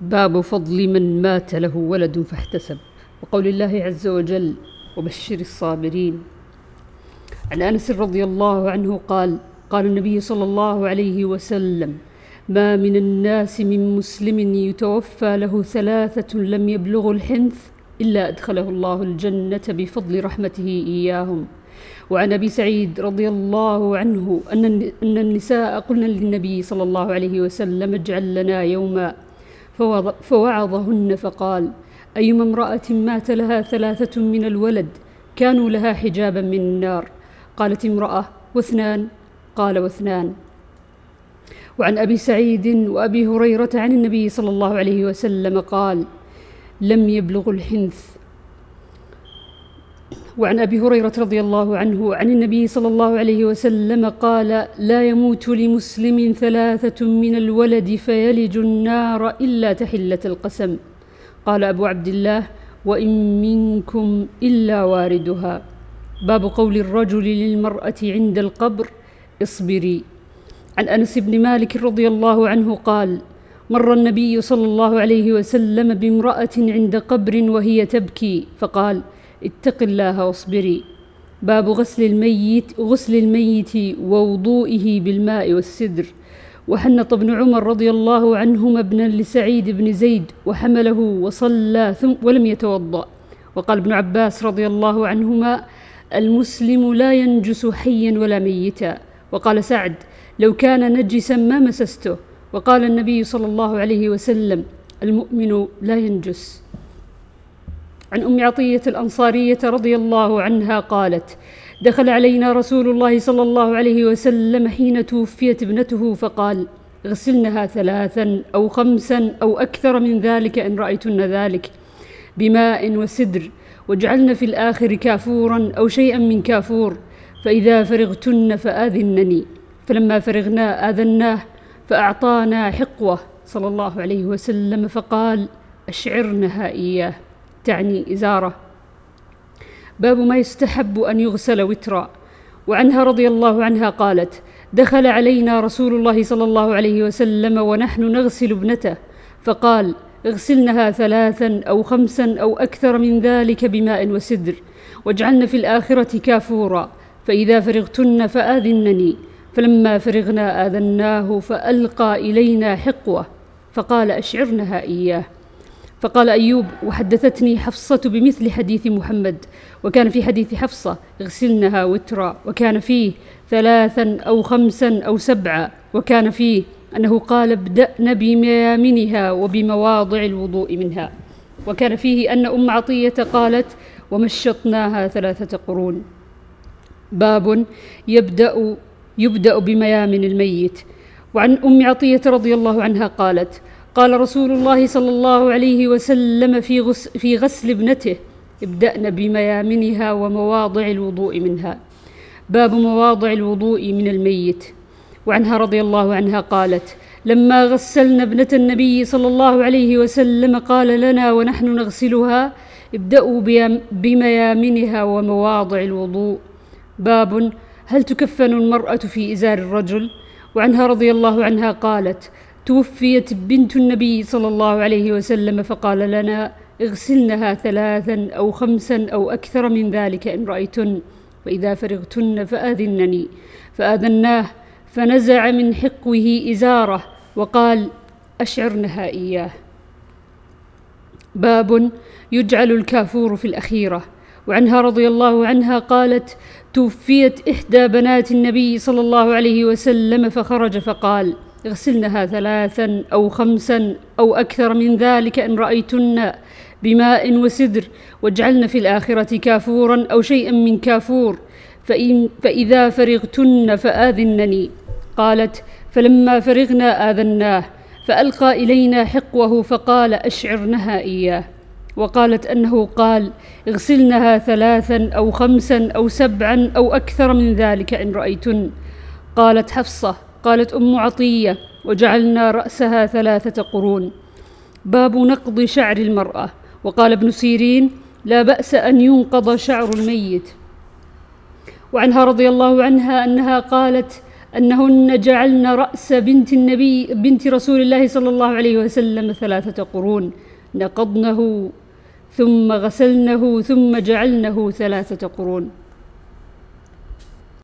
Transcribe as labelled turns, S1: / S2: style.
S1: باب فضل من مات له ولد فاحتسب. وقول الله عز وجل وبشر الصابرين عن أنس رضي الله عنه قال قال النبي صلى الله عليه وسلم ما من الناس من مسلم يتوفى له ثلاثة لم يبلغوا الحنث إلا أدخله الله الجنة بفضل رحمته إياهم وعن أبي سعيد رضي الله عنه أن النساء قلن للنبي صلى الله عليه وسلم اجعل لنا يوما فوعظهن فقال أيما امرأة مات لها ثلاثة من الولد كانوا لها حجابا من النار. قالت امرأة واثنان. قال واثنان. وعن أبي سعيد وأبي هريرة عن النبي صلى الله عليه وسلم قال لم يبلغ الحنث وعن أبي هريرة رضي الله عنه عن النبي صلى الله عليه وسلم قال لا يموت لمسلم ثلاثة من الولد فيلج النار إلا تحلة القسم قال أبو عبد الله وإن منكم إلا واردها باب قول الرجل للمرأة عند القبر اصبري عن أنس بن مالك رضي الله عنه قال مر النبي صلى الله عليه وسلم بامرأة عند قبر وهي تبكي فقال اتق الله واصبري. باب غسل الميت غسل الميت ووضوئه بالماء والسدر. وحنط ابن عمر رضي الله عنهما ابنا لسعيد بن زيد وحمله وصلى ثم ولم يتوضأ. وقال ابن عباس رضي الله عنهما المسلم لا ينجس حيا ولا ميتا. وقال سعد لو كان نجسا ما مسسته. وقال النبي صلى الله عليه وسلم المؤمن لا ينجس. عن أم عطية الأنصارية رضي الله عنها قالت دخل علينا رسول الله صلى الله عليه وسلم حين توفيت ابنته فقال اغسلنها ثلاثا أو خمسا أو أكثر من ذلك إن رأيتن ذلك بماء وسدر واجعلن في الآخر كافورا أو شيئا من كافور فإذا فرغتن فآذنني. فلما فرغنا آذناه فأعطانا حقوة صلى الله عليه وسلم فقال أشعرنها إياه. تعني إزارة. باب ما يستحب أن يغسل وترا. وعنها رضي الله عنها قالت دخل علينا رسول الله صلى الله عليه وسلم ونحن نغسل ابنته. فقال اغسلنها ثلاثا أو خمسا أو أكثر من ذلك بماء وسدر واجعلن في الآخرة كافورا فإذا فرغتن فآذنني. فلما فرغنا آذناه فألقى إلينا حقوة فقال أشعرنها إياه. فقال أيوب وحدثتني حفصة بمثل حديث محمد وكان في حديث حفصة اغسلنها وترا وكان فيه ثلاثا أو خمسا أو سبعا وكان فيه أنه قال ابدأن بميامنها وبمواضع الوضوء منها. وكان فيه أن أم عطية قالت ومشطناها ثلاثة قرون. باب يبدأ يبدأ بميامن الميت. وعن أم عطية رضي الله عنها قالت قال رسول الله صلى الله عليه وسلم في, غس في غسل ابنته ابدأن بميامنها ومواضع الوضوء منها. باب مواضع الوضوء من الميت. وعنها رضي الله عنها قالت لما غسلنا ابنة النبي صلى الله عليه وسلم قال لنا ونحن نغسلها ابدأوا بميامنها ومواضع الوضوء. باب هل تكفن المرأة في إزار الرجل؟ وعنها رضي الله عنها قالت توفيت بنت النبي صلى الله عليه وسلم فقال لنا اغسلنها ثلاثا أو خمسا أو أكثر من ذلك إن رأيتن فاذا فرغتن فأذنني. فأذناه فنزع من حقوه إزارة وقال أشعرنها إياه. باب يجعل الكافور في الأخيرة. وعنها رضي الله عنها قالت توفيت إحدى بنات النبي صلى الله عليه وسلم فخرج فقال اغسلنها ثلاثا أو خمسا أو أكثر من ذلك إن رأيتن بماء وسدر واجعلن في الآخرة كافورا أو شيئا من كافور فإن فإذا فرغتن فآذنني. قالت فلما فرغنا آذناه فألقى إلينا حقوه فقال أشعرنها إياه. وقالت أنه قال اغسلنها ثلاثا أو خمسا أو سبعا أو أكثر من ذلك إن رأيتن. قالت حفصة قالت أم عطية وجعلنا رأسها ثلاثة قرون. باب نقض شعر المرأة. وقال ابن سيرين لا بأس أن ينقض شعر الميت. وعنها رضي الله عنها أنها قالت أنهن جعلن رأس بنت النبي بنت رسول الله صلى الله عليه وسلم ثلاثة قرون. نقضنه ثم غسلنه ثم جعلنه ثلاثة قرون.